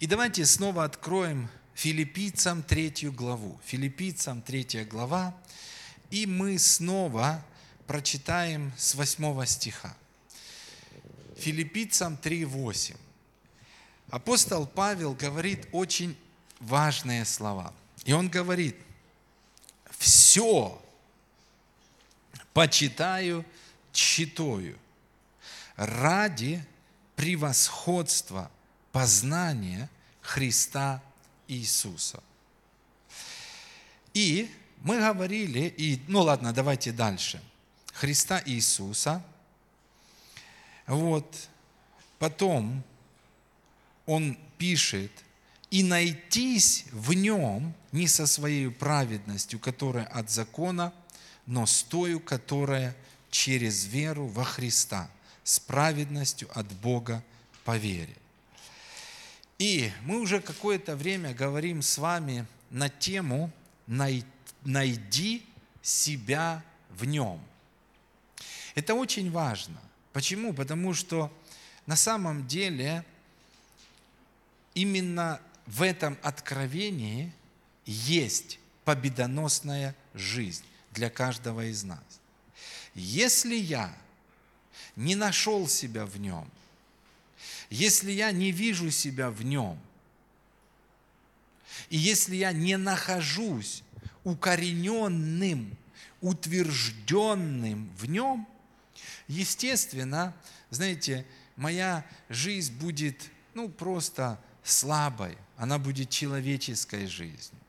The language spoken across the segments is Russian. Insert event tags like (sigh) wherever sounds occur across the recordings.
И давайте снова откроем Филиппийцам третью главу. Филиппийцам третья глава. И мы снова прочитаем с восьмого стиха. Филиппийцам 3.8. Апостол Павел говорит очень важные слова. И он говорит, все почитаю читаю ради превосходства познания Христа Иисуса. И мы говорили, и, ну ладно, давайте дальше. Христа Иисуса. Вот. Потом он пишет, и найтись в нем не со своей праведностью, которая от закона, но с тою, которая через веру во Христа, с праведностью от Бога по вере. И мы уже какое-то время говорим с вами на тему «Найди себя в нем». Это очень важно. Почему? Потому что на самом деле именно в этом откровении есть победоносная жизнь для каждого из нас. Если я не нашел себя в нем, если я не вижу себя в нем, и если я не нахожусь укорененным, утвержденным в нем, естественно, знаете, моя жизнь будет, ну, просто слабой, она будет человеческой жизнью.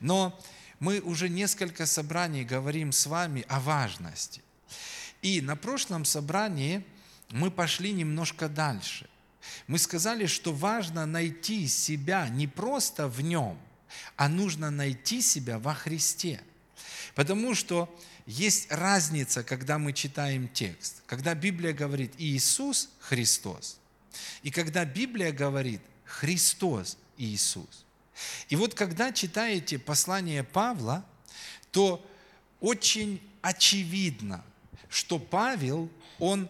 Но мы уже несколько собраний говорим с вами о важности. И на прошлом собрании мы пошли немножко дальше. Мы сказали, что важно найти себя не просто в нем, а нужно найти себя во Христе. Потому что есть разница, когда мы читаем текст. Когда Библия говорит Иисус Христос, и когда Библия говорит Христос Иисус. И вот когда читаете послание Павла, то очень очевидно, что Павел, он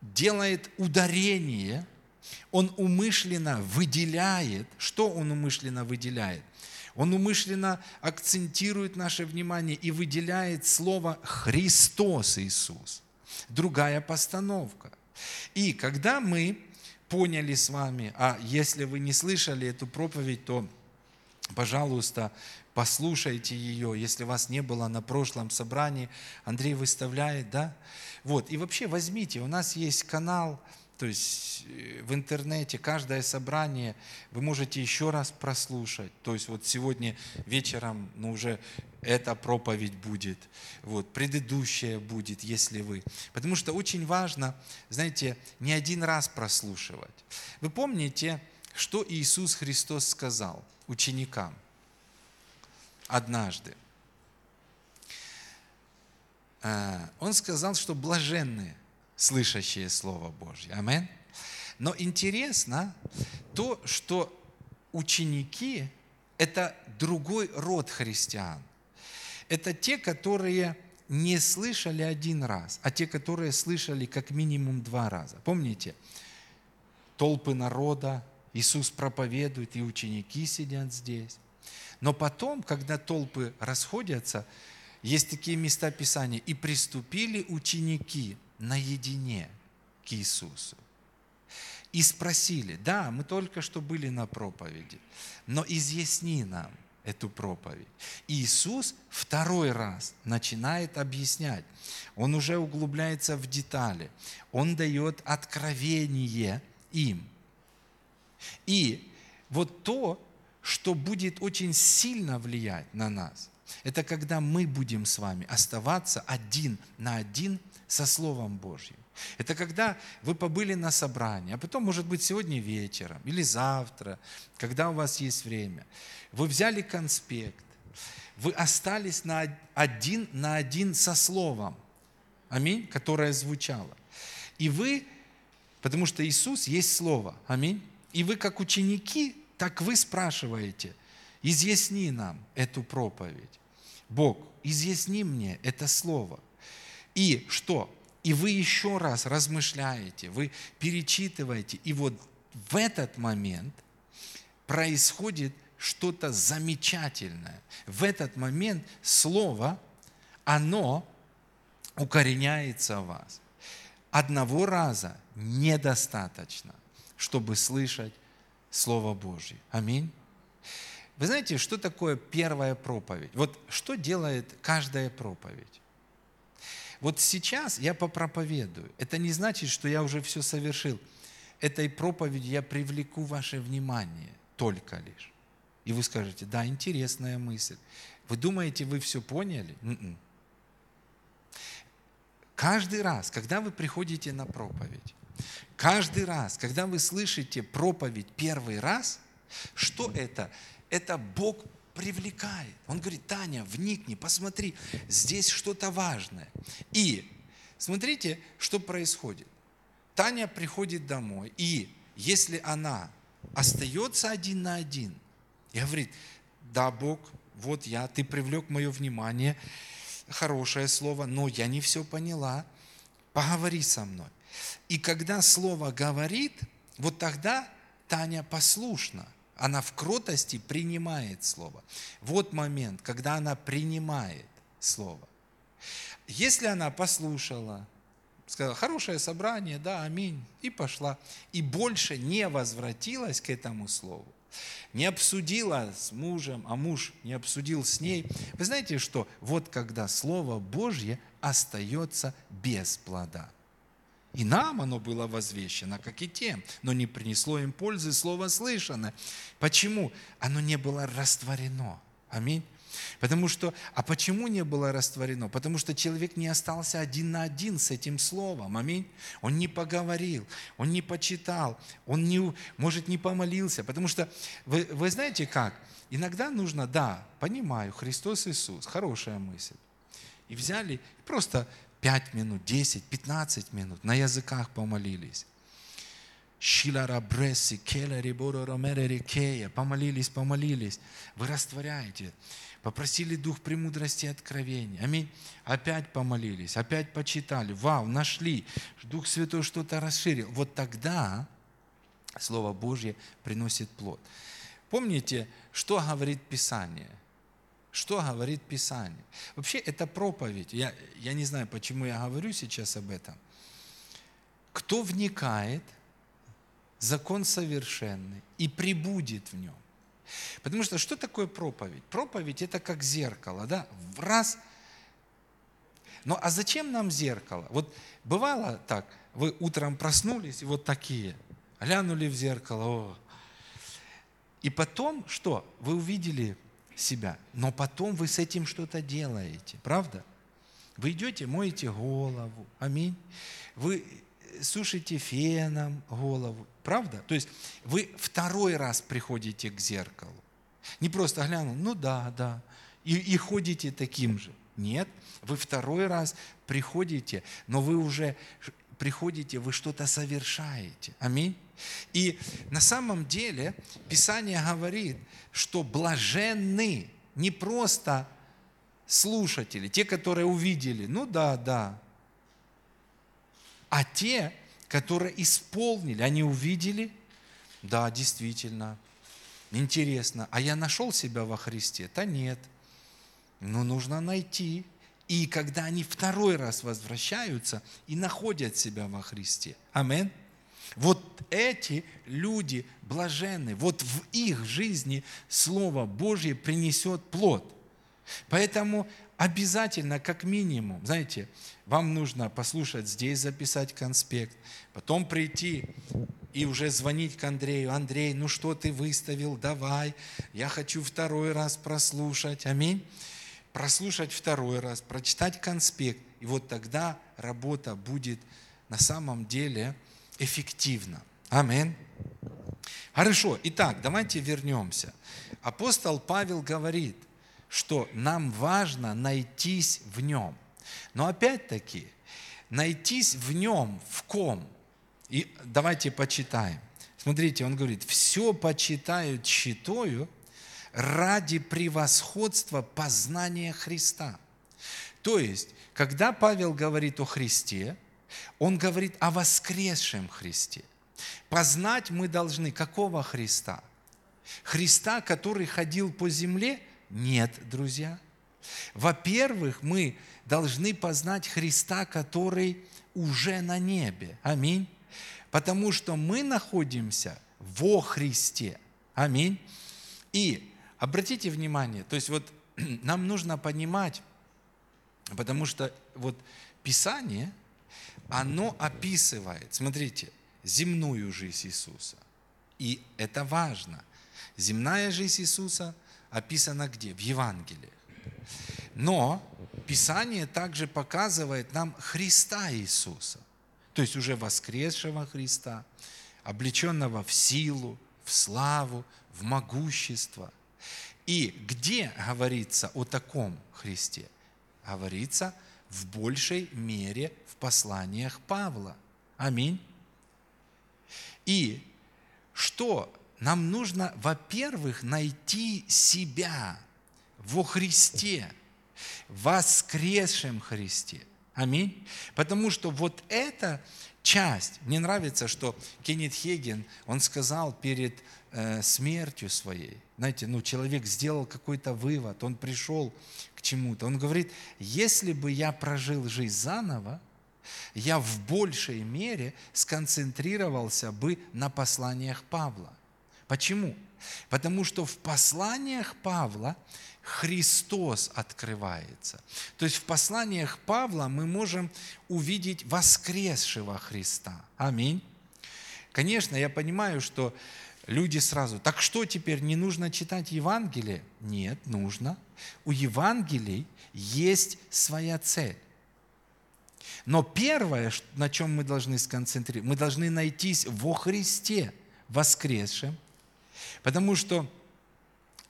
делает ударение, он умышленно выделяет, что он умышленно выделяет? Он умышленно акцентирует наше внимание и выделяет слово «Христос Иисус». Другая постановка. И когда мы поняли с вами, а если вы не слышали эту проповедь, то, пожалуйста, послушайте ее, если вас не было на прошлом собрании, Андрей выставляет, да? Вот, и вообще возьмите, у нас есть канал, то есть э, в интернете каждое собрание вы можете еще раз прослушать. То есть вот сегодня вечером ну, уже эта проповедь будет, вот, предыдущая будет, если вы. Потому что очень важно, знаете, не один раз прослушивать. Вы помните, что Иисус Христос сказал ученикам однажды? Э, Он сказал, что блаженные, слышащие Слово Божье. Амин. Но интересно то, что ученики – это другой род христиан. Это те, которые не слышали один раз, а те, которые слышали как минимум два раза. Помните, толпы народа, Иисус проповедует, и ученики сидят здесь. Но потом, когда толпы расходятся, есть такие места Писания, и приступили ученики наедине к Иисусу. И спросили, да, мы только что были на проповеди, но изъясни нам эту проповедь. Иисус второй раз начинает объяснять. Он уже углубляется в детали. Он дает откровение им. И вот то, что будет очень сильно влиять на нас, это когда мы будем с вами оставаться один на один со Словом Божьим. Это когда вы побыли на собрании, а потом, может быть, сегодня вечером или завтра, когда у вас есть время. Вы взяли конспект, вы остались на один на один со Словом, аминь, которое звучало. И вы, потому что Иисус есть Слово, аминь, и вы как ученики, так вы спрашиваете, изъясни нам эту проповедь. Бог, изъясни мне это Слово. И что? И вы еще раз размышляете, вы перечитываете. И вот в этот момент происходит что-то замечательное. В этот момент Слово, оно укореняется в вас. Одного раза недостаточно, чтобы слышать Слово Божье. Аминь. Вы знаете, что такое первая проповедь? Вот что делает каждая проповедь? Вот сейчас я попроповедую. Это не значит, что я уже все совершил. Этой проповеди я привлеку ваше внимание только лишь. И вы скажете, да, интересная мысль. Вы думаете, вы все поняли? Н-н. Каждый раз, когда вы приходите на проповедь, каждый раз, когда вы слышите проповедь первый раз, что это? Это Бог привлекает. Он говорит, Таня, вникни, посмотри, здесь что-то важное. И смотрите, что происходит. Таня приходит домой, и если она остается один на один и говорит, да, Бог, вот я, ты привлек мое внимание, хорошее слово, но я не все поняла, поговори со мной. И когда слово говорит, вот тогда Таня послушна, она в кротости принимает слово. Вот момент, когда она принимает слово. Если она послушала, сказала, хорошее собрание, да, аминь, и пошла, и больше не возвратилась к этому слову, не обсудила с мужем, а муж не обсудил с ней. Вы знаете что? Вот когда Слово Божье остается без плода. И нам оно было возвещено, как и тем, но не принесло им пользы слово слышанное. Почему? Оно не было растворено. Аминь. Потому что, а почему не было растворено? Потому что человек не остался один на один с этим словом. Аминь. Он не поговорил, он не почитал, он не, может не помолился. Потому что, вы, вы знаете как? Иногда нужно, да, понимаю, Христос Иисус, хорошая мысль. И взяли, просто 5 минут, 10, 15 минут на языках помолились. Шилара Бресси. Помолились, помолились. Вы растворяете. Попросили Дух премудрости и откровения. Аминь. Опять помолились, опять почитали. Вау, нашли. Дух Святой что-то расширил. Вот тогда Слово Божье приносит плод. Помните, что говорит Писание? Что говорит Писание? Вообще, это проповедь. Я, я не знаю, почему я говорю сейчас об этом. Кто вникает, закон совершенный, и прибудет в нем. Потому что что такое проповедь? Проповедь это как зеркало, да? В раз. Ну а зачем нам зеркало? Вот бывало так, вы утром проснулись и вот такие, глянули в зеркало, о. и потом что? Вы увидели себя, но потом вы с этим что-то делаете, правда? Вы идете, моете голову, аминь. Вы сушите феном голову. Правда? То есть вы второй раз приходите к зеркалу. Не просто глянул, ну да, да, и, и ходите таким же. Нет, вы второй раз приходите, но вы уже приходите, вы что-то совершаете. Аминь. И на самом деле Писание говорит, что блаженны не просто слушатели, те, которые увидели, ну да, да, а те, которые исполнили, они увидели, да, действительно, интересно, а я нашел себя во Христе? Да нет. Но нужно найти. И когда они второй раз возвращаются и находят себя во Христе. Амин. Вот эти люди блаженны. Вот в их жизни Слово Божье принесет плод. Поэтому обязательно, как минимум, знаете, вам нужно послушать здесь, записать конспект, потом прийти и уже звонить к Андрею. Андрей, ну что ты выставил, давай, я хочу второй раз прослушать. Аминь. Прослушать второй раз, прочитать конспект. И вот тогда работа будет на самом деле эффективна. Аминь. Хорошо, итак, давайте вернемся. Апостол Павел говорит – что нам важно найтись в нем. Но опять-таки, найтись в нем, в ком? И давайте почитаем. Смотрите, он говорит, все почитают считаю ради превосходства познания Христа. То есть, когда Павел говорит о Христе, он говорит о воскресшем Христе. Познать мы должны какого Христа? Христа, который ходил по земле? Нет, друзья. Во-первых, мы должны познать Христа, который уже на небе. Аминь. Потому что мы находимся во Христе. Аминь. И обратите внимание, то есть вот (clears throat) нам нужно понимать, потому что вот Писание, оно описывает, смотрите, земную жизнь Иисуса. И это важно. Земная жизнь Иисуса описана где? В Евангелии. Но Писание также показывает нам Христа Иисуса, то есть уже воскресшего Христа, облеченного в силу, в славу, в могущество. И где говорится о таком Христе? Говорится в большей мере в посланиях Павла. Аминь. И что нам нужно, во-первых, найти себя во Христе, воскресшем Христе. Аминь. Потому что вот эта часть, мне нравится, что Кеннет Хеген, он сказал перед э, смертью своей, знаете, ну человек сделал какой-то вывод, он пришел чему-то. Он говорит, если бы я прожил жизнь заново, я в большей мере сконцентрировался бы на посланиях Павла. Почему? Потому что в посланиях Павла Христос открывается. То есть в посланиях Павла мы можем увидеть воскресшего Христа. Аминь. Конечно, я понимаю, что люди сразу, так что теперь, не нужно читать Евангелие? Нет, нужно. У Евангелий есть своя цель. Но первое, на чем мы должны сконцентрироваться, мы должны найтись во Христе воскресшем, потому что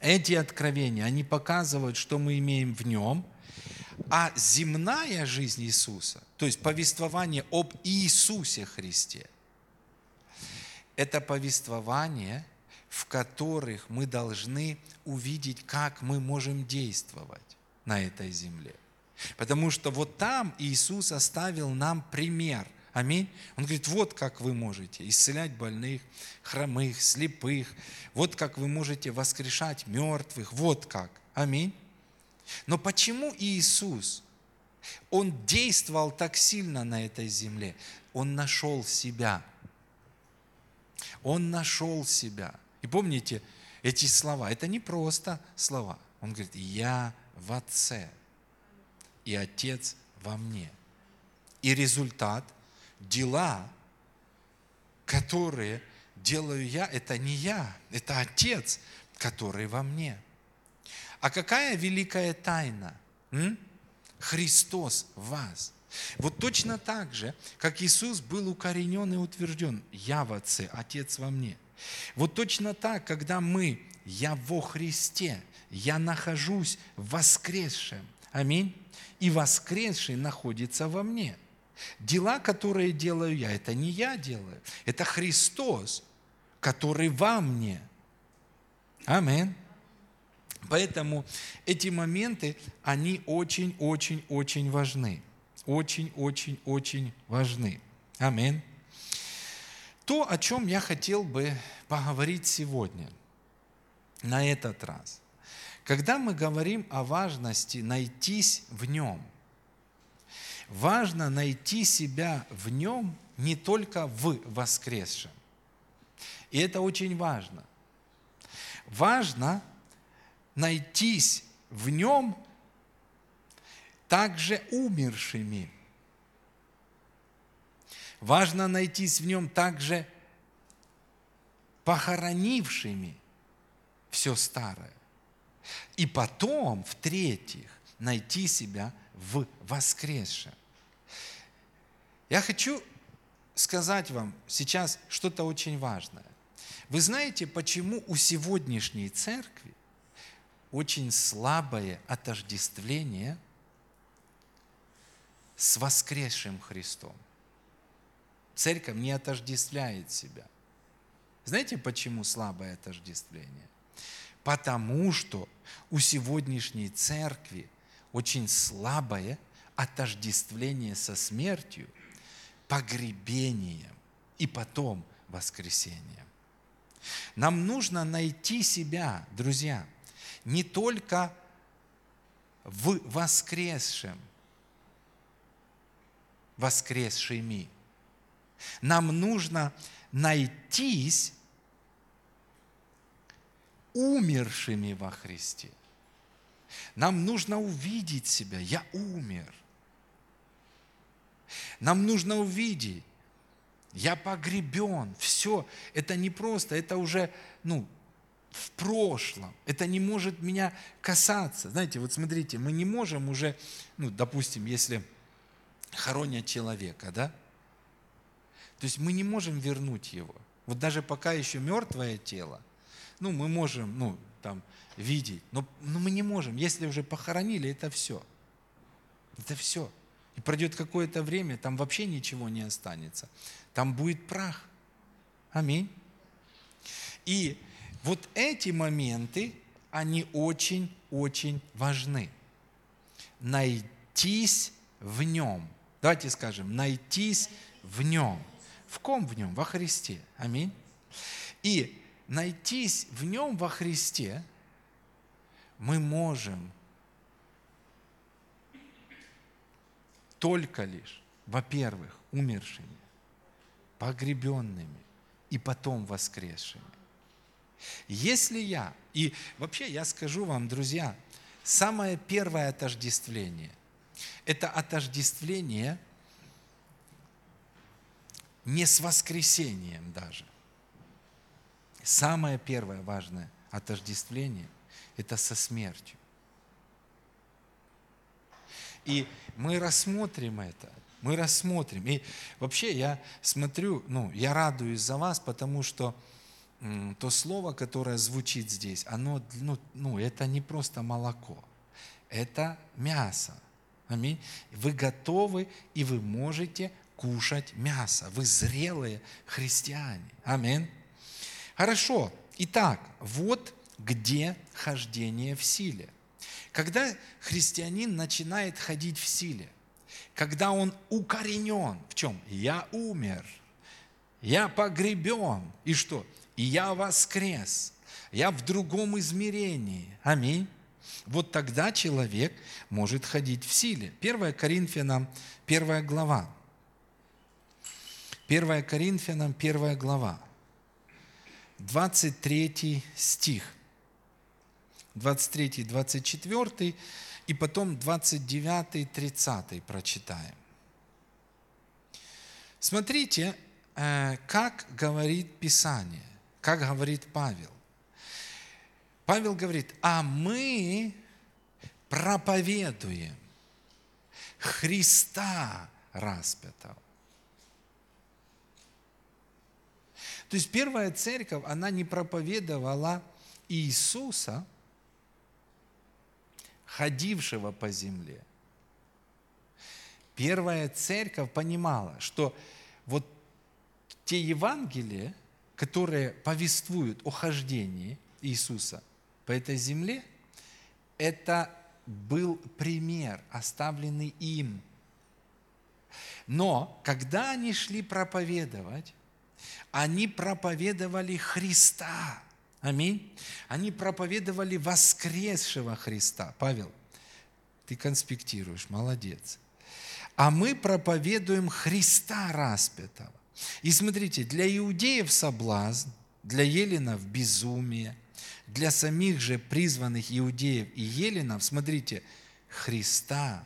эти откровения, они показывают, что мы имеем в нем, а земная жизнь Иисуса, то есть повествование об Иисусе Христе, это повествование, в которых мы должны увидеть, как мы можем действовать на этой земле. Потому что вот там Иисус оставил нам пример. Аминь. Он говорит, вот как вы можете исцелять больных, хромых, слепых, вот как вы можете воскрешать мертвых, вот как. Аминь. Но почему Иисус, Он действовал так сильно на этой земле? Он нашел себя. Он нашел себя. И помните эти слова, это не просто слова. Он говорит, я в Отце и Отец во мне. И результат, дела, которые делаю я, это не я, это Отец, который во мне. А какая великая тайна? М? Христос в вас. Вот точно так же, как Иисус был укоренен и утвержден, я в Отце, Отец во мне. Вот точно так, когда мы, я во Христе, я нахожусь в воскресшем. Аминь и воскресший находится во мне. Дела, которые делаю я, это не я делаю, это Христос, который во мне. Амин. Поэтому эти моменты, они очень-очень-очень важны. Очень-очень-очень важны. Амин. То, о чем я хотел бы поговорить сегодня, на этот раз – когда мы говорим о важности найтись в нем, важно найти себя в нем не только в воскресшем. И это очень важно. Важно найтись в нем также умершими. Важно найтись в нем также похоронившими все старое. И потом, в-третьих, найти себя в воскресшем. Я хочу сказать вам сейчас что-то очень важное. Вы знаете, почему у сегодняшней церкви очень слабое отождествление с воскресшим Христом? Церковь не отождествляет себя. Знаете, почему слабое отождествление? Потому что у сегодняшней церкви очень слабое отождествление со смертью, погребением и потом воскресением. Нам нужно найти себя, друзья, не только в воскресшем, воскресшими. Нам нужно найтись умершими во Христе. Нам нужно увидеть себя. Я умер. Нам нужно увидеть. Я погребен. Все. Это не просто, это уже, ну, в прошлом. Это не может меня касаться. Знаете, вот смотрите, мы не можем уже, ну, допустим, если хоронят человека, да? То есть мы не можем вернуть его. Вот даже пока еще мертвое тело, ну, мы можем, ну, там, видеть, но, но мы не можем. Если уже похоронили, это все. Это все. И пройдет какое-то время, там вообще ничего не останется. Там будет прах. Аминь. И вот эти моменты, они очень-очень важны. Найтись в нем. Давайте скажем, найтись в нем. В ком в нем? Во Христе. Аминь. И найтись в нем во Христе мы можем только лишь, во-первых, умершими, погребенными и потом воскресшими. Если я, и вообще я скажу вам, друзья, самое первое отождествление – это отождествление не с воскресением даже. Самое первое важное отождествление – это со смертью. И мы рассмотрим это, мы рассмотрим. И вообще я смотрю, ну, я радуюсь за вас, потому что то слово, которое звучит здесь, оно, ну, ну, это не просто молоко, это мясо. Аминь. Вы готовы и вы можете кушать мясо. Вы зрелые христиане. Аминь. Хорошо. Итак, вот где хождение в силе. Когда христианин начинает ходить в силе, когда он укоренен, в чем? Я умер, я погребен, и что? И я воскрес, я в другом измерении. Аминь. Вот тогда человек может ходить в силе. 1 Коринфянам, 1 глава. 1 Коринфянам, 1 глава. 23 стих. 23, 24 и потом 29, 30 прочитаем. Смотрите, э, как говорит Писание, как говорит Павел. Павел говорит, а мы проповедуем Христа распятого. То есть первая церковь, она не проповедовала Иисуса, ходившего по земле. Первая церковь понимала, что вот те Евангелия, которые повествуют о хождении Иисуса по этой земле, это был пример, оставленный им. Но когда они шли проповедовать, они проповедовали Христа. Аминь. Они проповедовали воскресшего Христа. Павел, ты конспектируешь, молодец. А мы проповедуем Христа распятого. И смотрите, для иудеев соблазн, для еленов безумие, для самих же призванных иудеев и еленов, смотрите, Христа,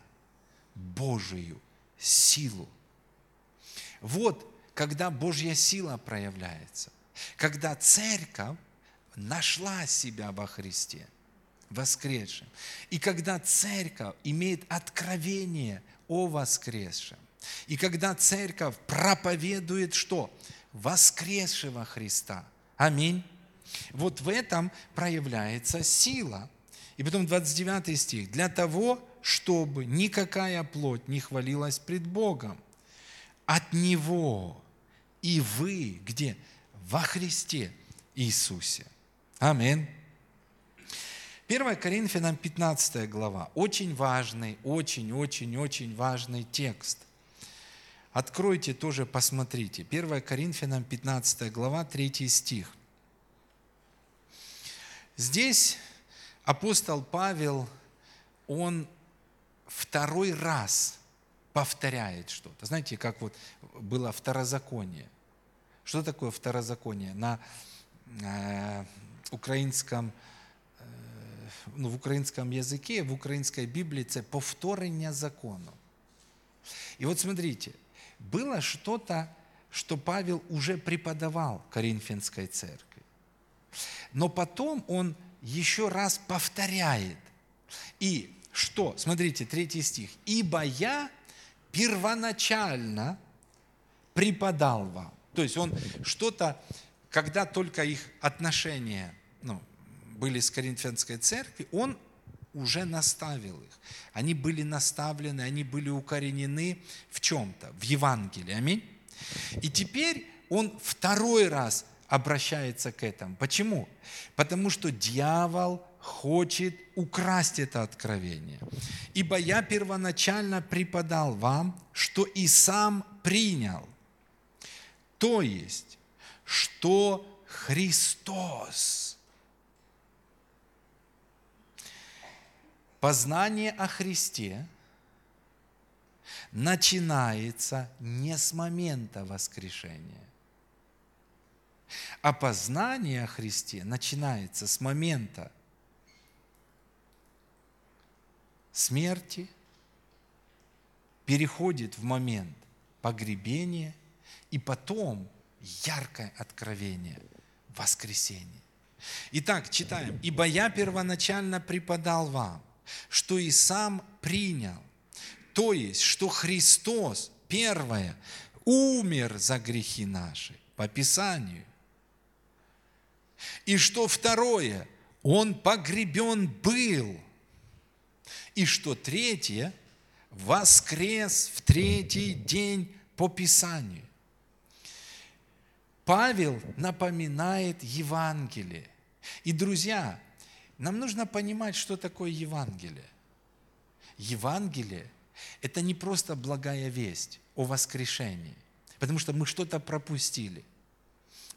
Божию силу. Вот когда Божья сила проявляется, когда церковь нашла себя во Христе, воскресшем. И когда церковь имеет откровение о воскресшем, и когда церковь проповедует что? Воскресшего Христа. Аминь. Вот в этом проявляется сила. И потом 29 стих. Для того, чтобы никакая плоть не хвалилась пред Богом. От Него и вы где? Во Христе Иисусе. Аминь. 1 Коринфянам 15 глава. Очень важный, очень-очень-очень важный текст. Откройте тоже, посмотрите. 1 Коринфянам 15 глава, 3 стих. Здесь апостол Павел, он второй раз повторяет что-то. Знаете, как вот было второзаконие. Что такое второзаконие? На э, украинском, э, ну, в украинском языке, в украинской Библии это повторение закону. И вот смотрите, было что-то, что Павел уже преподавал Коринфянской церкви. Но потом он еще раз повторяет. И что? Смотрите, третий стих. «Ибо я первоначально преподал вам». То есть он что-то, когда только их отношения ну, были с Коринфянской церкви, он уже наставил их. Они были наставлены, они были укоренены в чем-то, в Евангелии. Аминь. И теперь он второй раз обращается к этому. Почему? Потому что дьявол хочет украсть это откровение. Ибо я первоначально преподал вам, что и сам принял. То есть, что Христос. Познание о Христе начинается не с момента воскрешения, а познание о Христе начинается с момента смерти, переходит в момент погребения и потом яркое откровение воскресения. Итак, читаем. «Ибо я первоначально преподал вам, что и сам принял, то есть, что Христос, первое, умер за грехи наши, по Писанию, и что второе, Он погребен был – и что третье, воскрес в третий день по Писанию. Павел напоминает Евангелие. И, друзья, нам нужно понимать, что такое Евангелие. Евангелие – это не просто благая весть о воскрешении, потому что мы что-то пропустили.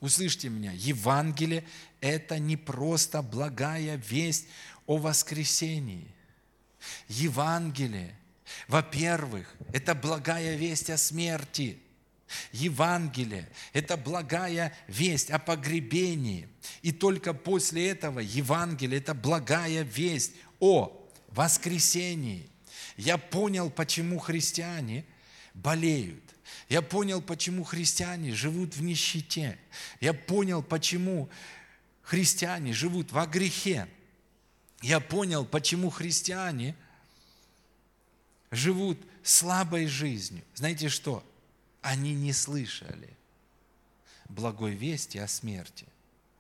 Услышьте меня, Евангелие – это не просто благая весть о воскресении – Евангелие, во-первых, это благая весть о смерти. Евангелие – это благая весть о погребении. И только после этого Евангелие – это благая весть о воскресении. Я понял, почему христиане болеют. Я понял, почему христиане живут в нищете. Я понял, почему христиане живут во грехе я понял, почему христиане живут слабой жизнью. Знаете что? Они не слышали благой вести о смерти.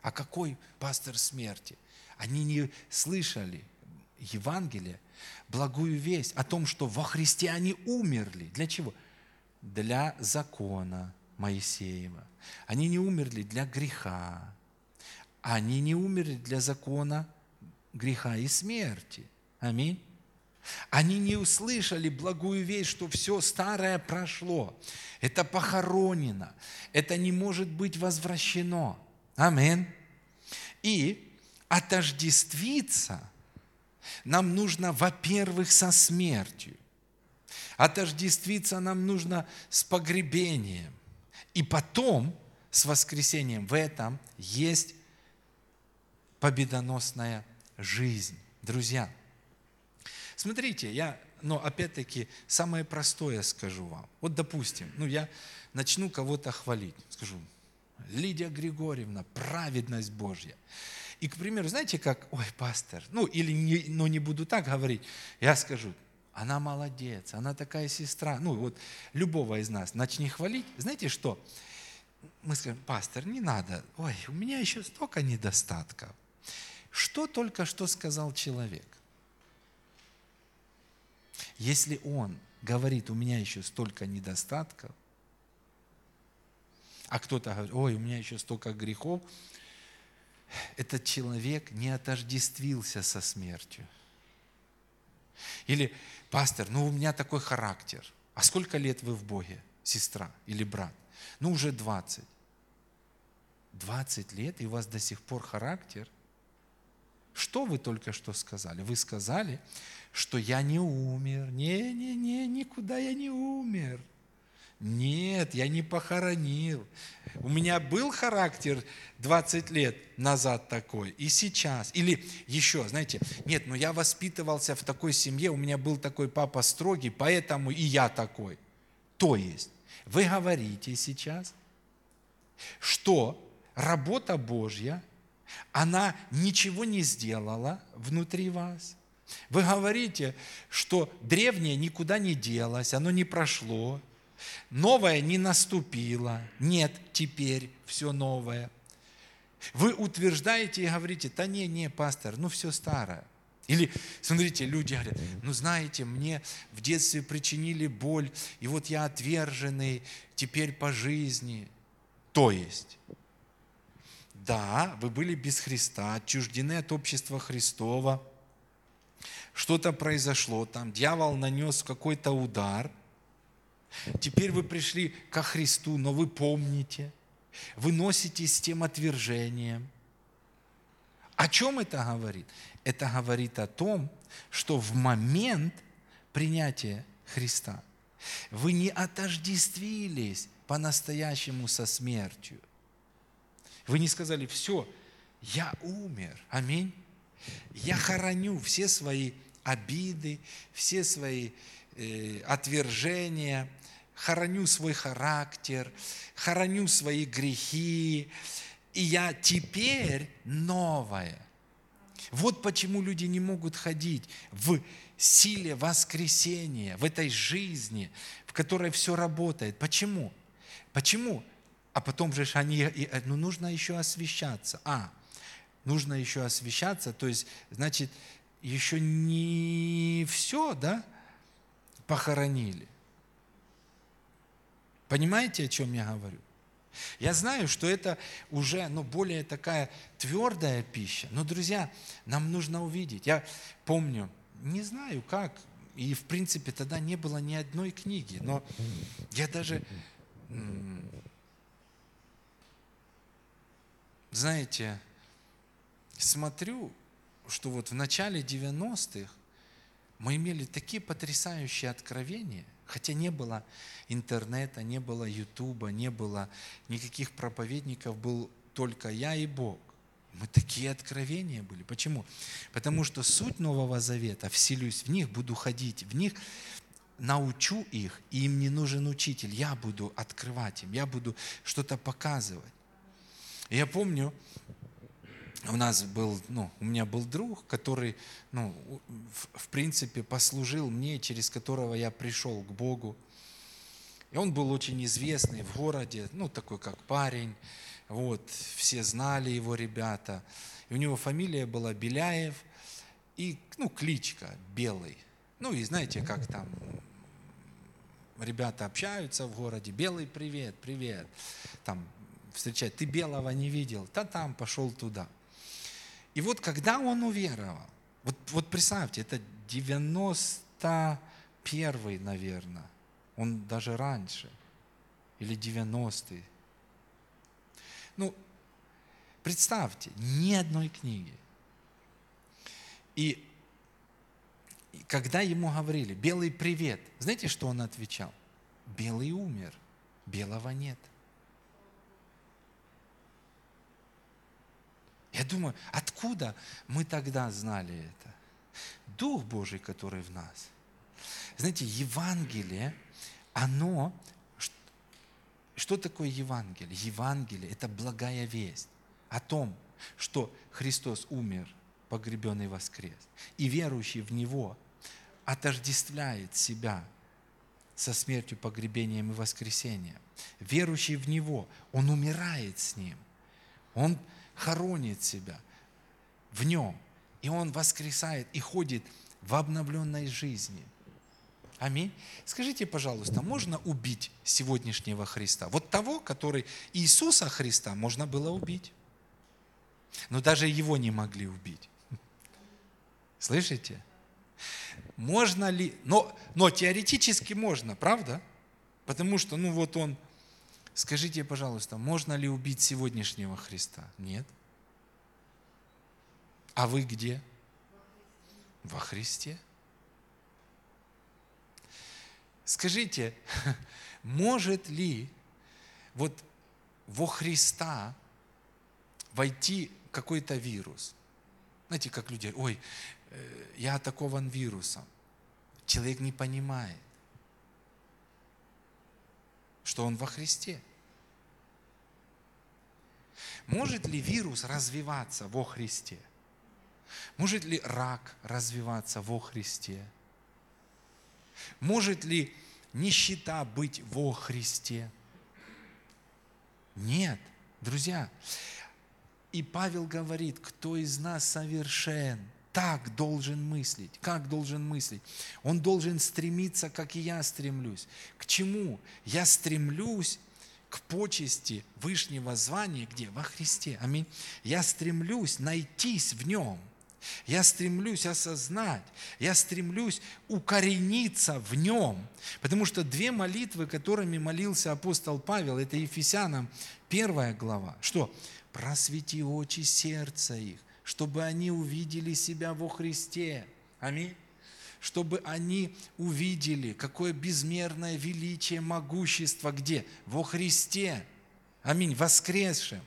А какой пастор смерти? Они не слышали Евангелие, благую весть о том, что во Христе они умерли. Для чего? Для закона Моисеева. Они не умерли для греха. Они не умерли для закона греха и смерти. Аминь. Они не услышали благую весть, что все старое прошло. Это похоронено. Это не может быть возвращено. Аминь. И отождествиться нам нужно, во-первых, со смертью. Отождествиться нам нужно с погребением. И потом с воскресением. В этом есть победоносная жизнь. Друзья, смотрите, я, но опять-таки, самое простое скажу вам. Вот, допустим, ну, я начну кого-то хвалить, скажу, Лидия Григорьевна, праведность Божья. И, к примеру, знаете, как, ой, пастор, ну, или не, ну, не буду так говорить, я скажу, она молодец, она такая сестра. Ну, вот любого из нас начни хвалить. Знаете что? Мы скажем, пастор, не надо, ой, у меня еще столько недостатков. Что только что сказал человек? Если он говорит, у меня еще столько недостатков, а кто-то говорит, ой, у меня еще столько грехов, этот человек не отождествился со смертью. Или, пастор, ну у меня такой характер. А сколько лет вы в Боге, сестра или брат? Ну уже 20. 20 лет, и у вас до сих пор характер – что вы только что сказали? Вы сказали, что я не умер. Не-не-не, никуда я не умер. Нет, я не похоронил. У меня был характер 20 лет назад такой, и сейчас. Или еще, знаете, нет, но я воспитывался в такой семье, у меня был такой папа строгий, поэтому и я такой. То есть, вы говорите сейчас, что работа Божья, она ничего не сделала внутри вас. Вы говорите, что древнее никуда не делось, оно не прошло, Новое не наступило. Нет, теперь все новое. Вы утверждаете и говорите, да не, не, пастор, ну все старое. Или, смотрите, люди говорят, ну знаете, мне в детстве причинили боль, и вот я отверженный теперь по жизни. То есть, да, вы были без Христа, отчуждены от общества Христова, что-то произошло там, дьявол нанес какой-то удар – Теперь вы пришли ко Христу, но вы помните, вы носитесь с тем отвержением. О чем это говорит? Это говорит о том, что в момент принятия Христа вы не отождествились по-настоящему со смертью. Вы не сказали, все, я умер, аминь. Я хороню все свои обиды, все свои э, отвержения, хороню свой характер, хороню свои грехи, и я теперь новое. Вот почему люди не могут ходить в силе воскресения, в этой жизни, в которой все работает. Почему? Почему? А потом же они, ну нужно еще освещаться. А, нужно еще освещаться, то есть, значит, еще не все, да, похоронили. Понимаете, о чем я говорю? Я знаю, что это уже ну, более такая твердая пища. Но, друзья, нам нужно увидеть. Я помню, не знаю как, и в принципе тогда не было ни одной книги, но я даже, знаете, смотрю, что вот в начале 90-х мы имели такие потрясающие откровения – Хотя не было интернета, не было ютуба, не было никаких проповедников, был только я и Бог. Мы такие откровения были. Почему? Потому что суть Нового Завета, вселюсь в них, буду ходить в них, научу их, и им не нужен учитель. Я буду открывать им, я буду что-то показывать. Я помню, у нас был, ну, у меня был друг, который, ну, в, в принципе, послужил мне, через которого я пришел к Богу. И он был очень известный в городе, ну, такой как парень, вот, все знали его ребята. И у него фамилия была Беляев, и, ну, кличка Белый. Ну, и знаете, как там ребята общаются в городе, Белый, привет, привет. Там встречать, ты Белого не видел, да там, пошел туда – и вот когда он уверовал, вот, вот представьте, это 91-й, наверное, он даже раньше, или 90-й. Ну, представьте, ни одной книги. И когда ему говорили, белый привет, знаете, что он отвечал? Белый умер, белого нет. Я думаю, откуда мы тогда знали это? Дух Божий, который в нас. Знаете, Евангелие, оно... Что такое Евангелие? Евангелие – это благая весть о том, что Христос умер, погребенный воскрес. И верующий в Него отождествляет себя со смертью, погребением и воскресением. Верующий в Него, он умирает с Ним. Он хоронит себя в нем. И он воскресает и ходит в обновленной жизни. Аминь. Скажите, пожалуйста, можно убить сегодняшнего Христа? Вот того, который Иисуса Христа можно было убить. Но даже его не могли убить. Слышите? Можно ли? Но, но теоретически можно, правда? Потому что, ну вот он Скажите, пожалуйста, можно ли убить сегодняшнего Христа? Нет. А вы где? Во Христе. Скажите, (laughs) может ли вот во Христа войти какой-то вирус? Знаете, как люди, ой, э, я атакован вирусом. Человек не понимает, что он во Христе. Может ли вирус развиваться во Христе? Может ли рак развиваться во Христе? Может ли нищета быть во Христе? Нет, друзья. И Павел говорит, кто из нас совершен, так должен мыслить. Как должен мыслить? Он должен стремиться, как и я стремлюсь. К чему? Я стремлюсь к почести Вышнего звания, где? Во Христе. Аминь. Я стремлюсь найтись в нем – я стремлюсь осознать, я стремлюсь укорениться в нем. Потому что две молитвы, которыми молился апостол Павел, это Ефесянам первая глава. Что? Просвети очи сердца их, чтобы они увидели себя во Христе. Аминь чтобы они увидели, какое безмерное величие, могущество где? Во Христе. Аминь. Воскресшем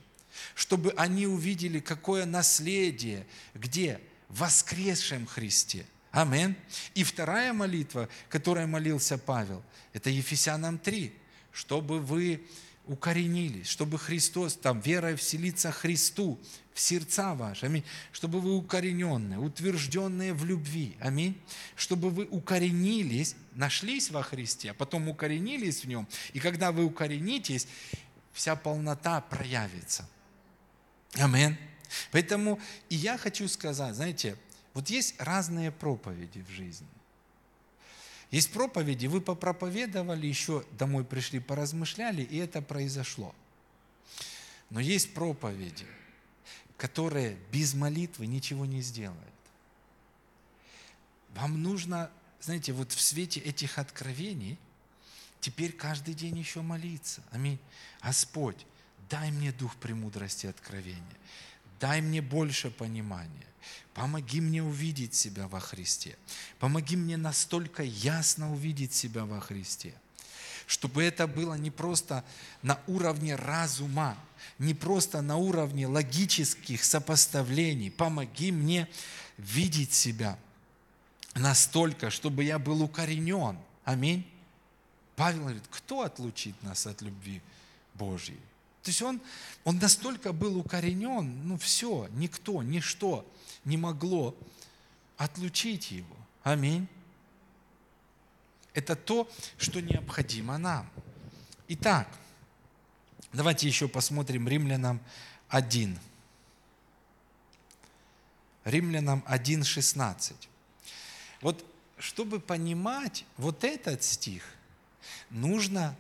чтобы они увидели, какое наследие, где? В воскресшем Христе. Амин. И вторая молитва, которой молился Павел, это Ефесянам 3, чтобы вы укоренились, чтобы Христос, там, верой вселиться Христу в сердца ваши, аминь, чтобы вы укорененные, утвержденные в любви, аминь, чтобы вы укоренились, нашлись во Христе, а потом укоренились в Нем, и когда вы укоренитесь, вся полнота проявится. Амин. Поэтому и я хочу сказать, знаете, вот есть разные проповеди в жизни. Есть проповеди, вы попроповедовали, еще домой пришли, поразмышляли, и это произошло. Но есть проповеди, которые без молитвы ничего не сделают. Вам нужно, знаете, вот в свете этих откровений теперь каждый день еще молиться. Аминь. Господь, дай мне дух премудрости и откровения, дай мне больше понимания, помоги мне увидеть себя во Христе, помоги мне настолько ясно увидеть себя во Христе, чтобы это было не просто на уровне разума, не просто на уровне логических сопоставлений, помоги мне видеть себя настолько, чтобы я был укоренен. Аминь. Павел говорит, кто отлучит нас от любви Божьей? То есть он, он настолько был укоренен, ну все, никто, ничто не могло отлучить его. Аминь. Это то, что необходимо нам. Итак, давайте еще посмотрим Римлянам 1. Римлянам 1.16. Вот чтобы понимать вот этот стих, нужно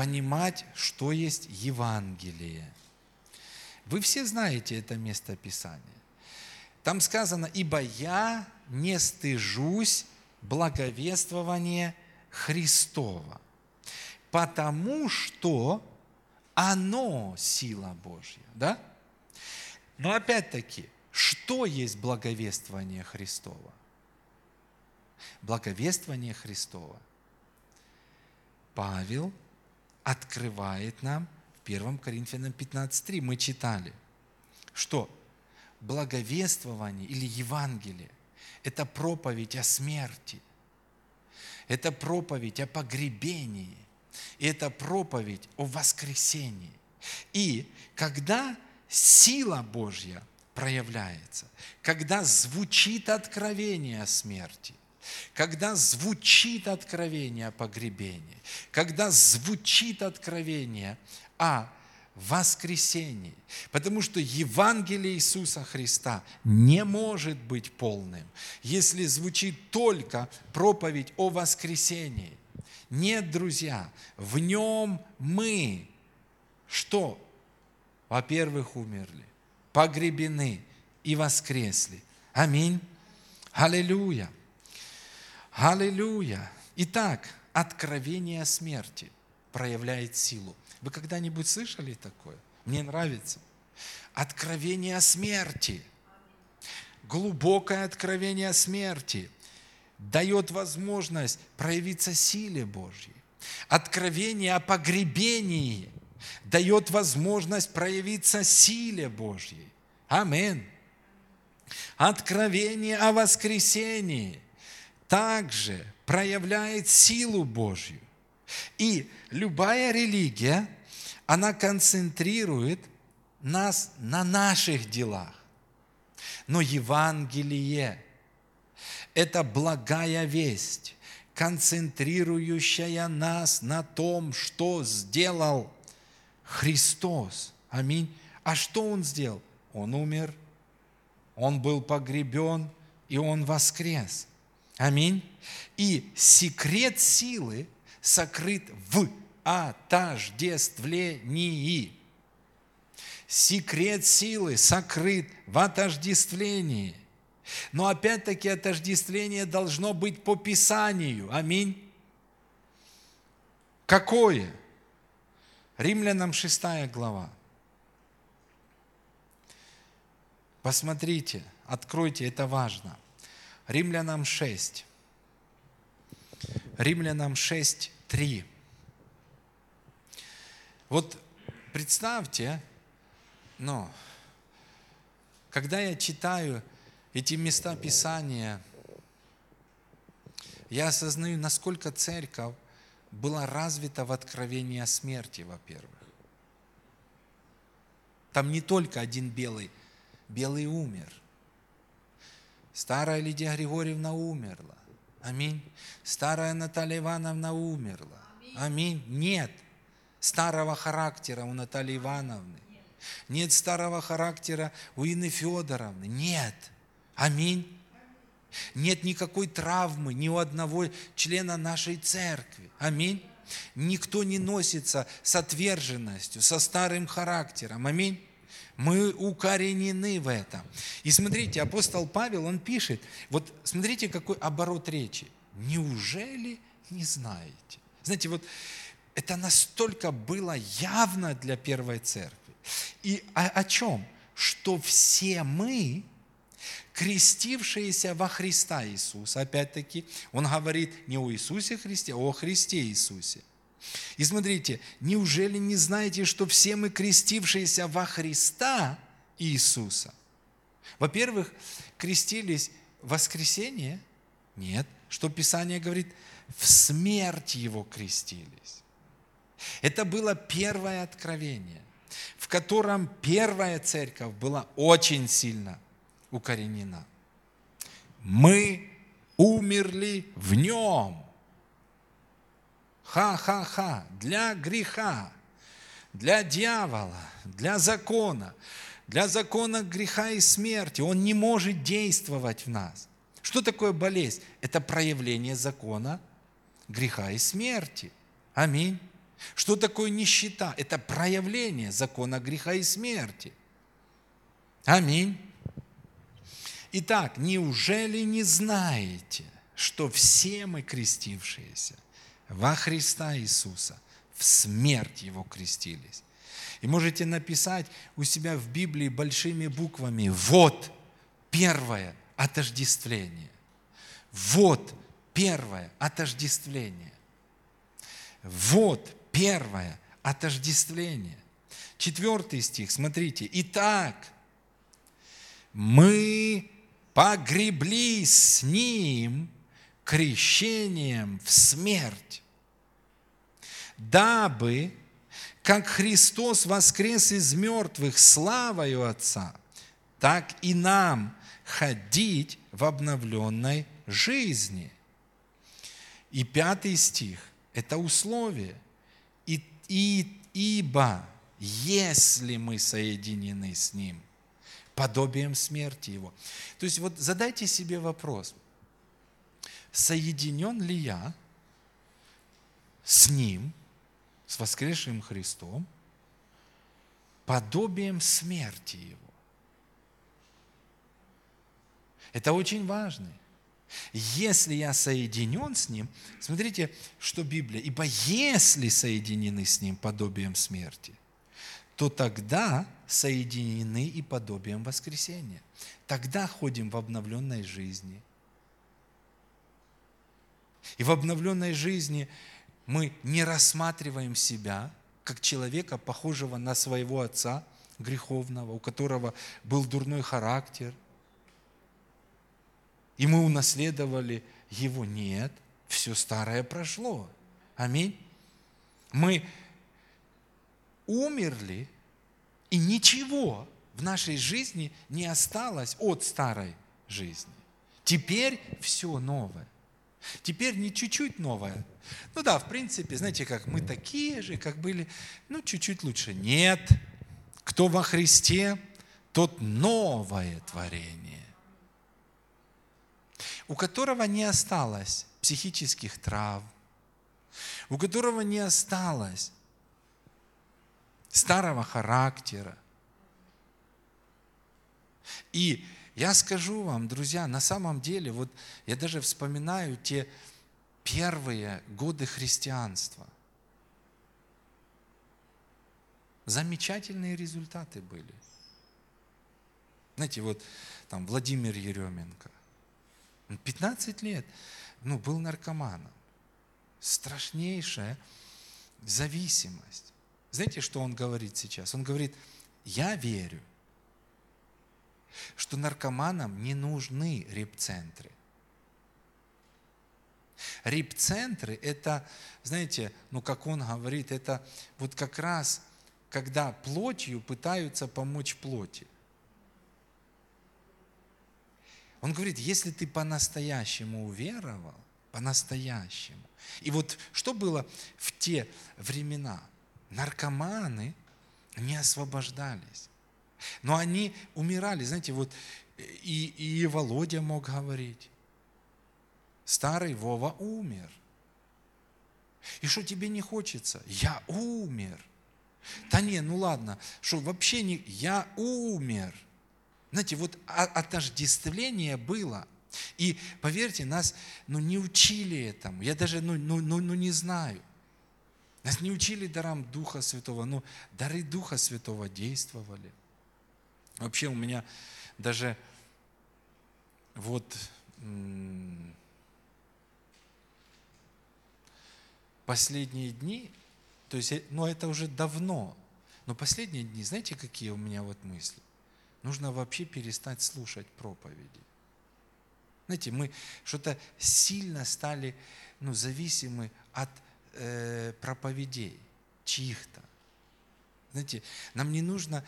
понимать, что есть Евангелие. Вы все знаете это место Писания. Там сказано, ибо я не стыжусь благовествования Христова, потому что оно сила Божья. Да? Но опять-таки, что есть благовествование Христова? Благовествование Христова. Павел открывает нам в 1 Коринфянам 15.3. Мы читали, что благовествование или Евангелие – это проповедь о смерти, это проповедь о погребении, и это проповедь о воскресении. И когда сила Божья проявляется, когда звучит откровение о смерти, когда звучит откровение о погребении, когда звучит откровение о воскресении. Потому что Евангелие Иисуса Христа не может быть полным, если звучит только проповедь о воскресении. Нет, друзья, в нем мы что? Во-первых, умерли, погребены и воскресли. Аминь. Аллилуйя. Аллилуйя! Итак, откровение смерти проявляет силу. Вы когда-нибудь слышали такое? Мне нравится. Откровение смерти. глубокое откровение смерти дает возможность проявиться силе Божьей. Откровение о погребении дает возможность проявиться силе Божьей. Амин. Откровение о воскресении также проявляет силу Божью. И любая религия, она концентрирует нас на наших делах. Но Евангелие – это благая весть, концентрирующая нас на том, что сделал Христос. Аминь. А что Он сделал? Он умер, Он был погребен, и Он воскрес. Аминь. И секрет силы сокрыт в отождествлении. Секрет силы сокрыт в отождествлении. Но опять-таки отождествление должно быть по Писанию. Аминь. Какое? Римлянам 6 глава. Посмотрите, откройте, это важно. Римлянам 6. Римлянам 6, 3. Вот представьте, но когда я читаю эти места Писания, я осознаю, насколько церковь была развита в откровении о смерти, во-первых. Там не только один белый, белый умер. Старая Лидия Григорьевна умерла. Аминь. Старая Наталья Ивановна умерла. Аминь. Нет старого характера у Натальи Ивановны. Нет старого характера у Инны Федоровны. Нет. Аминь. Нет никакой травмы ни у одного члена нашей церкви. Аминь. Никто не носится с отверженностью, со старым характером. Аминь. Мы укоренены в этом. И смотрите, апостол Павел, он пишет, вот смотрите, какой оборот речи. Неужели не знаете? Знаете, вот это настолько было явно для первой церкви. И о, о чем? Что все мы, крестившиеся во Христа Иисуса, опять-таки, он говорит не о Иисусе Христе, а о Христе Иисусе. И смотрите, неужели не знаете, что все мы, крестившиеся во Христа Иисуса, во-первых, крестились в воскресенье? Нет. Что Писание говорит? В смерть Его крестились. Это было первое откровение, в котором первая церковь была очень сильно укоренена. Мы умерли в нем. Ха-ха-ха, для греха, для дьявола, для закона, для закона греха и смерти. Он не может действовать в нас. Что такое болезнь? Это проявление закона греха и смерти. Аминь. Что такое нищета? Это проявление закона греха и смерти. Аминь. Итак, неужели не знаете, что все мы крестившиеся во Христа Иисуса в смерть Его крестились? И можете написать у себя в Библии большими буквами «Вот первое отождествление». Вот первое отождествление. Вот первое отождествление. Четвертый стих, смотрите. Итак, мы погреблись с Ним крещением в смерть, дабы, как Христос воскрес из мертвых славою Отца, так и нам ходить в обновленной жизни. И пятый стих – это условие – и, ибо если мы соединены с Ним, подобием смерти Его. То есть вот задайте себе вопрос, соединен ли я с Ним, с воскресшим Христом, подобием смерти Его? Это очень важно. Если я соединен с Ним, смотрите, что Библия, ибо если соединены с Ним подобием смерти, то тогда соединены и подобием воскресения. Тогда ходим в обновленной жизни. И в обновленной жизни мы не рассматриваем себя как человека, похожего на своего отца греховного, у которого был дурной характер. И мы унаследовали его. Нет, все старое прошло. Аминь. Мы умерли, и ничего в нашей жизни не осталось от старой жизни. Теперь все новое. Теперь не чуть-чуть новое. Ну да, в принципе, знаете, как мы такие же, как были, ну чуть-чуть лучше. Нет, кто во Христе, тот новое творение, у которого не осталось психических травм, у которого не осталось старого характера. И я скажу вам, друзья, на самом деле, вот я даже вспоминаю те первые годы христианства. Замечательные результаты были. Знаете, вот там Владимир Еременко, 15 лет, ну, был наркоманом. Страшнейшая зависимость. Знаете, что он говорит сейчас? Он говорит, я верю, что наркоманам не нужны репцентры. Репцентры – это, знаете, ну как он говорит, это вот как раз, когда плотью пытаются помочь плоти. Он говорит, если ты по-настоящему уверовал, по-настоящему. И вот что было в те времена? Наркоманы не освобождались. Но они умирали. Знаете, вот и, и Володя мог говорить. Старый Вова умер. И что тебе не хочется? Я умер. Да не, ну ладно, что вообще не... Я умер. Знаете, вот отождествление было. И поверьте, нас ну, не учили этому. Я даже ну, ну, ну, ну не знаю. Нас не учили дарам Духа Святого, но дары Духа Святого действовали. Вообще у меня даже вот последние дни, то есть, ну это уже давно, но последние дни, знаете, какие у меня вот мысли? Нужно вообще перестать слушать проповеди. Знаете, мы что-то сильно стали ну, зависимы от э, проповедей чьих-то. Знаете, нам не нужно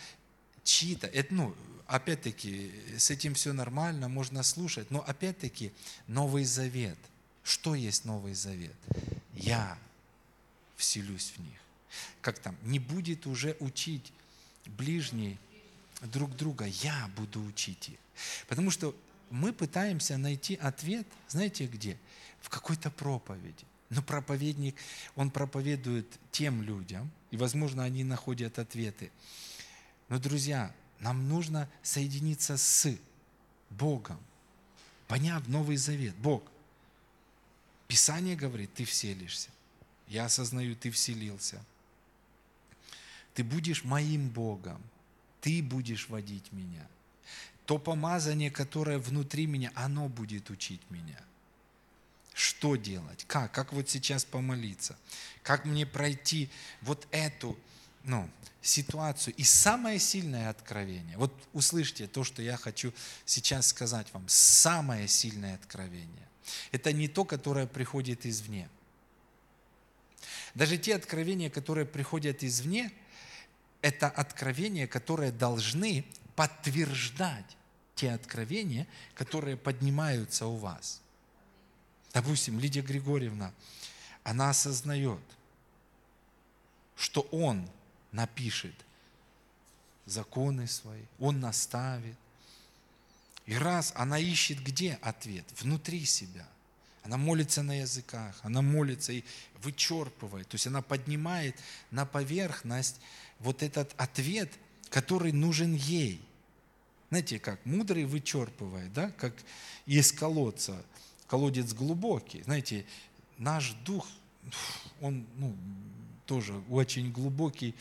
чьи-то, это, ну, опять-таки, с этим все нормально, можно слушать, но опять-таки, Новый Завет. Что есть Новый Завет? Я вселюсь в них. Как там? Не будет уже учить ближний друг друга, я буду учить их. Потому что мы пытаемся найти ответ, знаете где? В какой-то проповеди. Но проповедник, он проповедует тем людям, и, возможно, они находят ответы. Но, друзья, нам нужно соединиться с Богом, поняв Новый Завет. Бог, Писание говорит, ты вселишься. Я осознаю, ты вселился. Ты будешь моим Богом. Ты будешь водить меня. То помазание, которое внутри меня, оно будет учить меня – что делать? Как? Как вот сейчас помолиться? Как мне пройти вот эту ну, ситуацию? И самое сильное откровение. Вот услышьте то, что я хочу сейчас сказать вам. Самое сильное откровение. Это не то, которое приходит извне. Даже те откровения, которые приходят извне, это откровения, которые должны подтверждать те откровения, которые поднимаются у вас. Допустим, Лидия Григорьевна, она осознает, что он напишет законы свои, он наставит. И раз она ищет где ответ? Внутри себя. Она молится на языках, она молится и вычерпывает. То есть она поднимает на поверхность вот этот ответ, который нужен ей. Знаете, как мудрый вычерпывает, да, как из колодца колодец глубокий. Знаете, наш дух, он ну, тоже очень глубокий.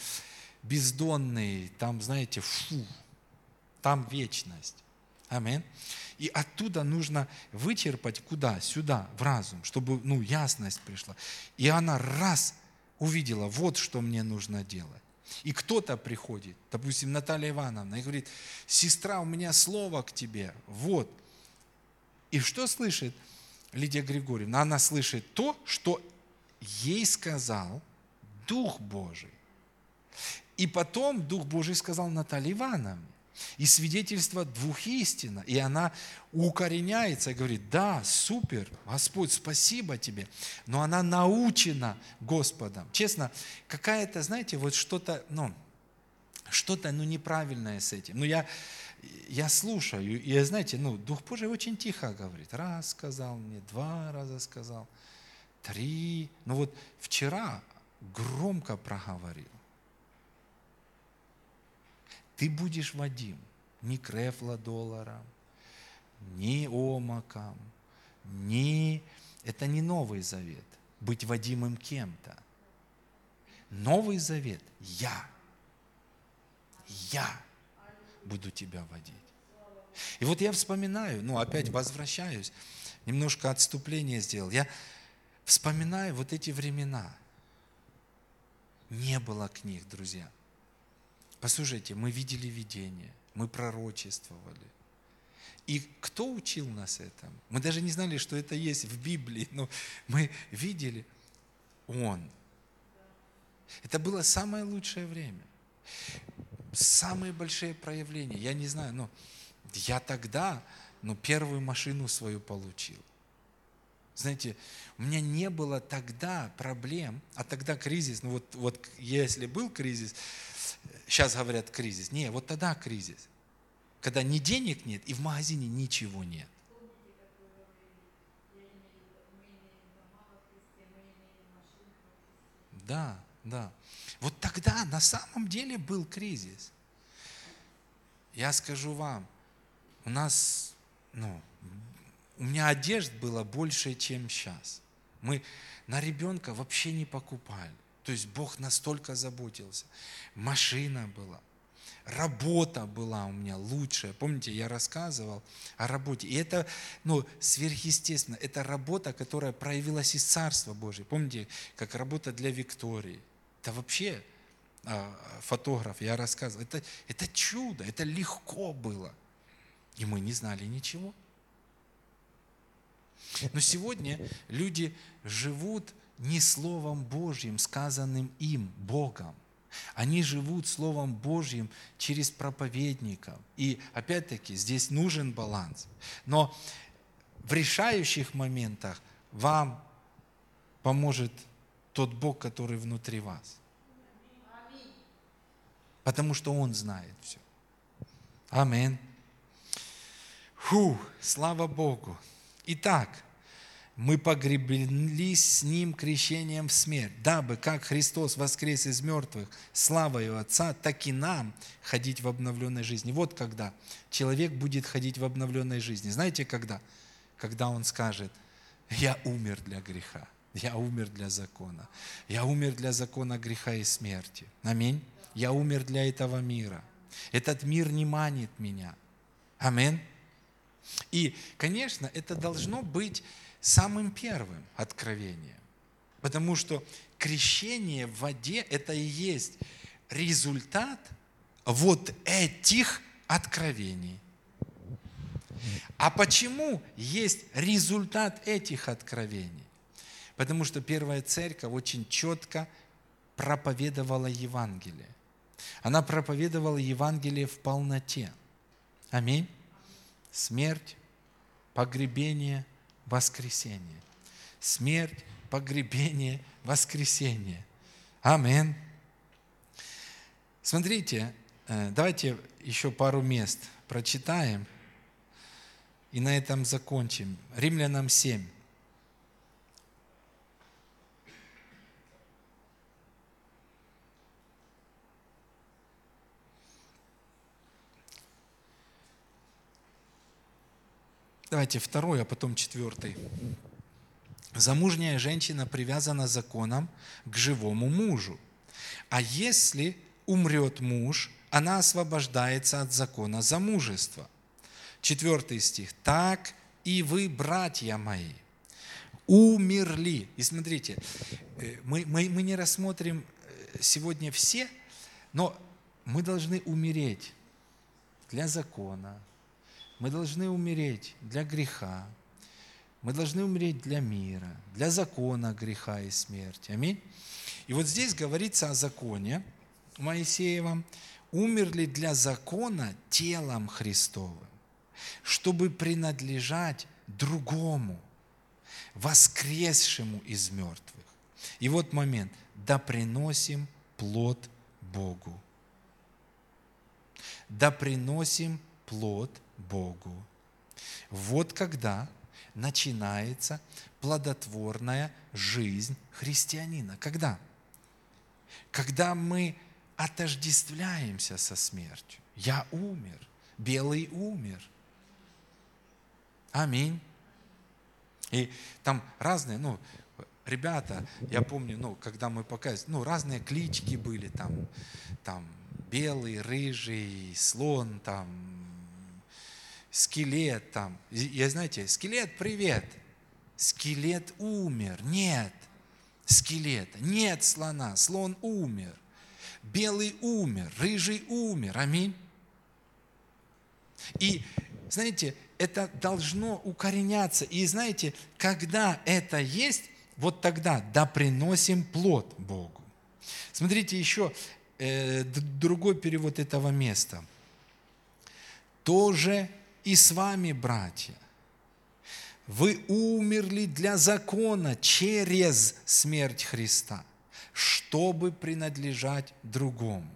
бездонный, там, знаете, фу, там вечность. Аминь. И оттуда нужно вычерпать куда? Сюда, в разум, чтобы ну, ясность пришла. И она раз увидела, вот что мне нужно делать. И кто-то приходит, допустим, Наталья Ивановна, и говорит, сестра, у меня слово к тебе, вот. И что слышит Лидия Григорьевна? Она слышит то, что ей сказал Дух Божий. И потом Дух Божий сказал Наталье Ивановне. И свидетельство двух истин. И она укореняется и говорит, да, супер, Господь, спасибо тебе. Но она научена Господом. Честно, какая-то, знаете, вот что-то, ну, что-то, ну, неправильное с этим. Ну, я, я слушаю, и, знаете, ну, Дух Божий очень тихо говорит. Раз сказал мне, два раза сказал, три. Ну, вот вчера громко проговорил ты будешь Вадим, ни крефла долларом, ни омаком, ни... Это не Новый Завет, быть Вадимым кем-то. Новый Завет – я. Я буду тебя водить. И вот я вспоминаю, ну опять возвращаюсь, немножко отступление сделал. Я вспоминаю вот эти времена. Не было книг, друзья – Послушайте, мы видели видение, мы пророчествовали. И кто учил нас этому? Мы даже не знали, что это есть в Библии, но мы видели Он. Это было самое лучшее время. Самые большие проявления. Я не знаю, но я тогда ну, первую машину свою получил. Знаете, у меня не было тогда проблем, а тогда кризис, ну вот, вот если был кризис, сейчас говорят кризис. Не, вот тогда кризис. Когда ни денег нет и в магазине ничего нет. Да, да. Вот тогда на самом деле был кризис. Я скажу вам, у нас, ну, у меня одежд было больше, чем сейчас. Мы на ребенка вообще не покупали. То есть Бог настолько заботился. Машина была, работа была у меня лучшая. Помните, я рассказывал о работе. И это ну, сверхъестественно. Это работа, которая проявилась из Царства Божьего. Помните, как работа для Виктории. Это вообще а, фотограф, я рассказывал. Это, это чудо, это легко было. И мы не знали ничего. Но сегодня люди живут не Словом Божьим, сказанным им, Богом. Они живут Словом Божьим через проповедников. И опять-таки здесь нужен баланс. Но в решающих моментах вам поможет тот Бог, который внутри вас. Потому что Он знает все. Амин. Фу, слава Богу. Итак, мы погреблись с Ним крещением в смерть, дабы, как Христос воскрес из мертвых славою Отца, так и нам ходить в обновленной жизни. Вот когда человек будет ходить в обновленной жизни. Знаете, когда? Когда он скажет, я умер для греха, я умер для закона, я умер для закона греха и смерти. Аминь. Я умер для этого мира. Этот мир не манит меня. Аминь. И, конечно, это должно быть самым первым откровением. Потому что крещение в воде – это и есть результат вот этих откровений. А почему есть результат этих откровений? Потому что первая церковь очень четко проповедовала Евангелие. Она проповедовала Евангелие в полноте. Аминь. Смерть, погребение, воскресение. Смерть, погребение, воскресение. Амин. Смотрите, э, давайте еще пару мест прочитаем и на этом закончим. Римлянам 7. Давайте второй, а потом четвертый. Замужняя женщина привязана законом к живому мужу. А если умрет муж, она освобождается от закона замужества. Четвертый стих. Так и вы, братья мои, умерли. И смотрите, э, мы, мы, мы не рассмотрим э, сегодня все, но мы должны умереть для закона, мы должны умереть для греха, мы должны умереть для мира, для закона греха и смерти. Аминь. И вот здесь говорится о законе Моисеевом. Умерли для закона телом Христовым, чтобы принадлежать другому, воскресшему из мертвых. И вот момент. Да приносим плод Богу. Да приносим плод Богу. Вот когда начинается плодотворная жизнь христианина. Когда? Когда мы отождествляемся со смертью. Я умер, белый умер. Аминь. И там разные, ну, ребята, я помню, ну, когда мы показывали, ну, разные клички были там, там, белый, рыжий, слон, там, скелет там. Я знаете, скелет, привет. Скелет умер. Нет скелета. Нет слона. Слон умер. Белый умер. Рыжий умер. Аминь. И, знаете, это должно укореняться. И знаете, когда это есть, вот тогда да приносим плод Богу. Смотрите еще э, другой перевод этого места. Тоже и с вами, братья. Вы умерли для закона через смерть Христа, чтобы принадлежать другому,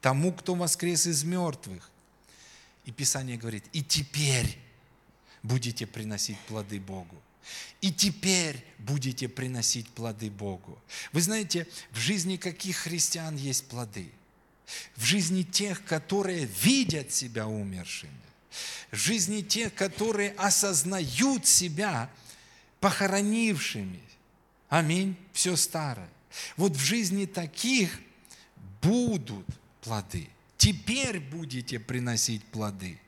тому, кто воскрес из мертвых. И Писание говорит, и теперь будете приносить плоды Богу. И теперь будете приносить плоды Богу. Вы знаете, в жизни каких христиан есть плоды? В жизни тех, которые видят себя умершими жизни тех, которые осознают себя похоронившими. Аминь. Все старое. Вот в жизни таких будут плоды. Теперь будете приносить плоды.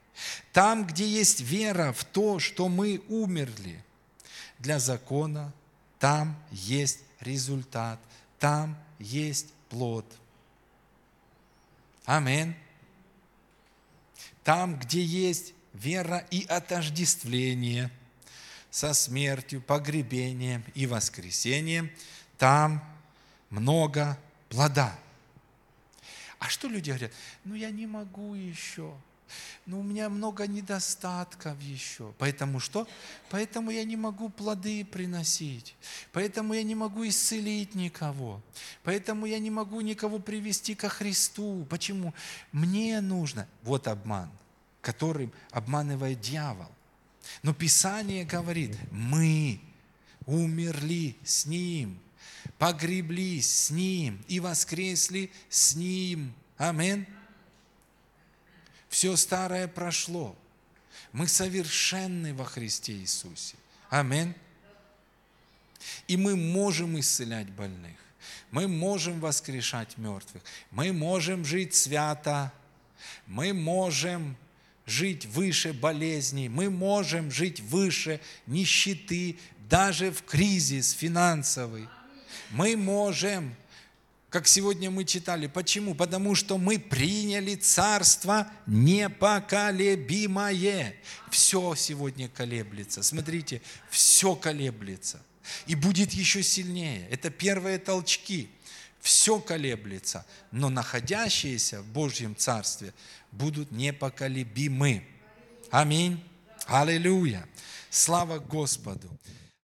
Там, где есть вера в то, что мы умерли для закона, там есть результат, там есть плод. Аминь. Там, где есть вера и отождествление со смертью, погребением и воскресением, там много плода. А что люди говорят? Ну, я не могу еще. Ну, у меня много недостатков еще. Поэтому что? Поэтому я не могу плоды приносить. Поэтому я не могу исцелить никого. Поэтому я не могу никого привести ко Христу. Почему? Мне нужно. Вот обман, которым обманывает дьявол. Но Писание говорит, мы умерли с Ним, погреблись с Ним и воскресли с Ним. Аминь. Все старое прошло. Мы совершенны во Христе Иисусе. Аминь. И мы можем исцелять больных. Мы можем воскрешать мертвых. Мы можем жить свято. Мы можем жить выше болезней. Мы можем жить выше нищеты, даже в кризис финансовый. Мы можем как сегодня мы читали. Почему? Потому что мы приняли царство непоколебимое. Все сегодня колеблется. Смотрите, все колеблется. И будет еще сильнее. Это первые толчки. Все колеблется. Но находящиеся в Божьем Царстве будут непоколебимы. Аминь. Аллилуйя. Слава Господу.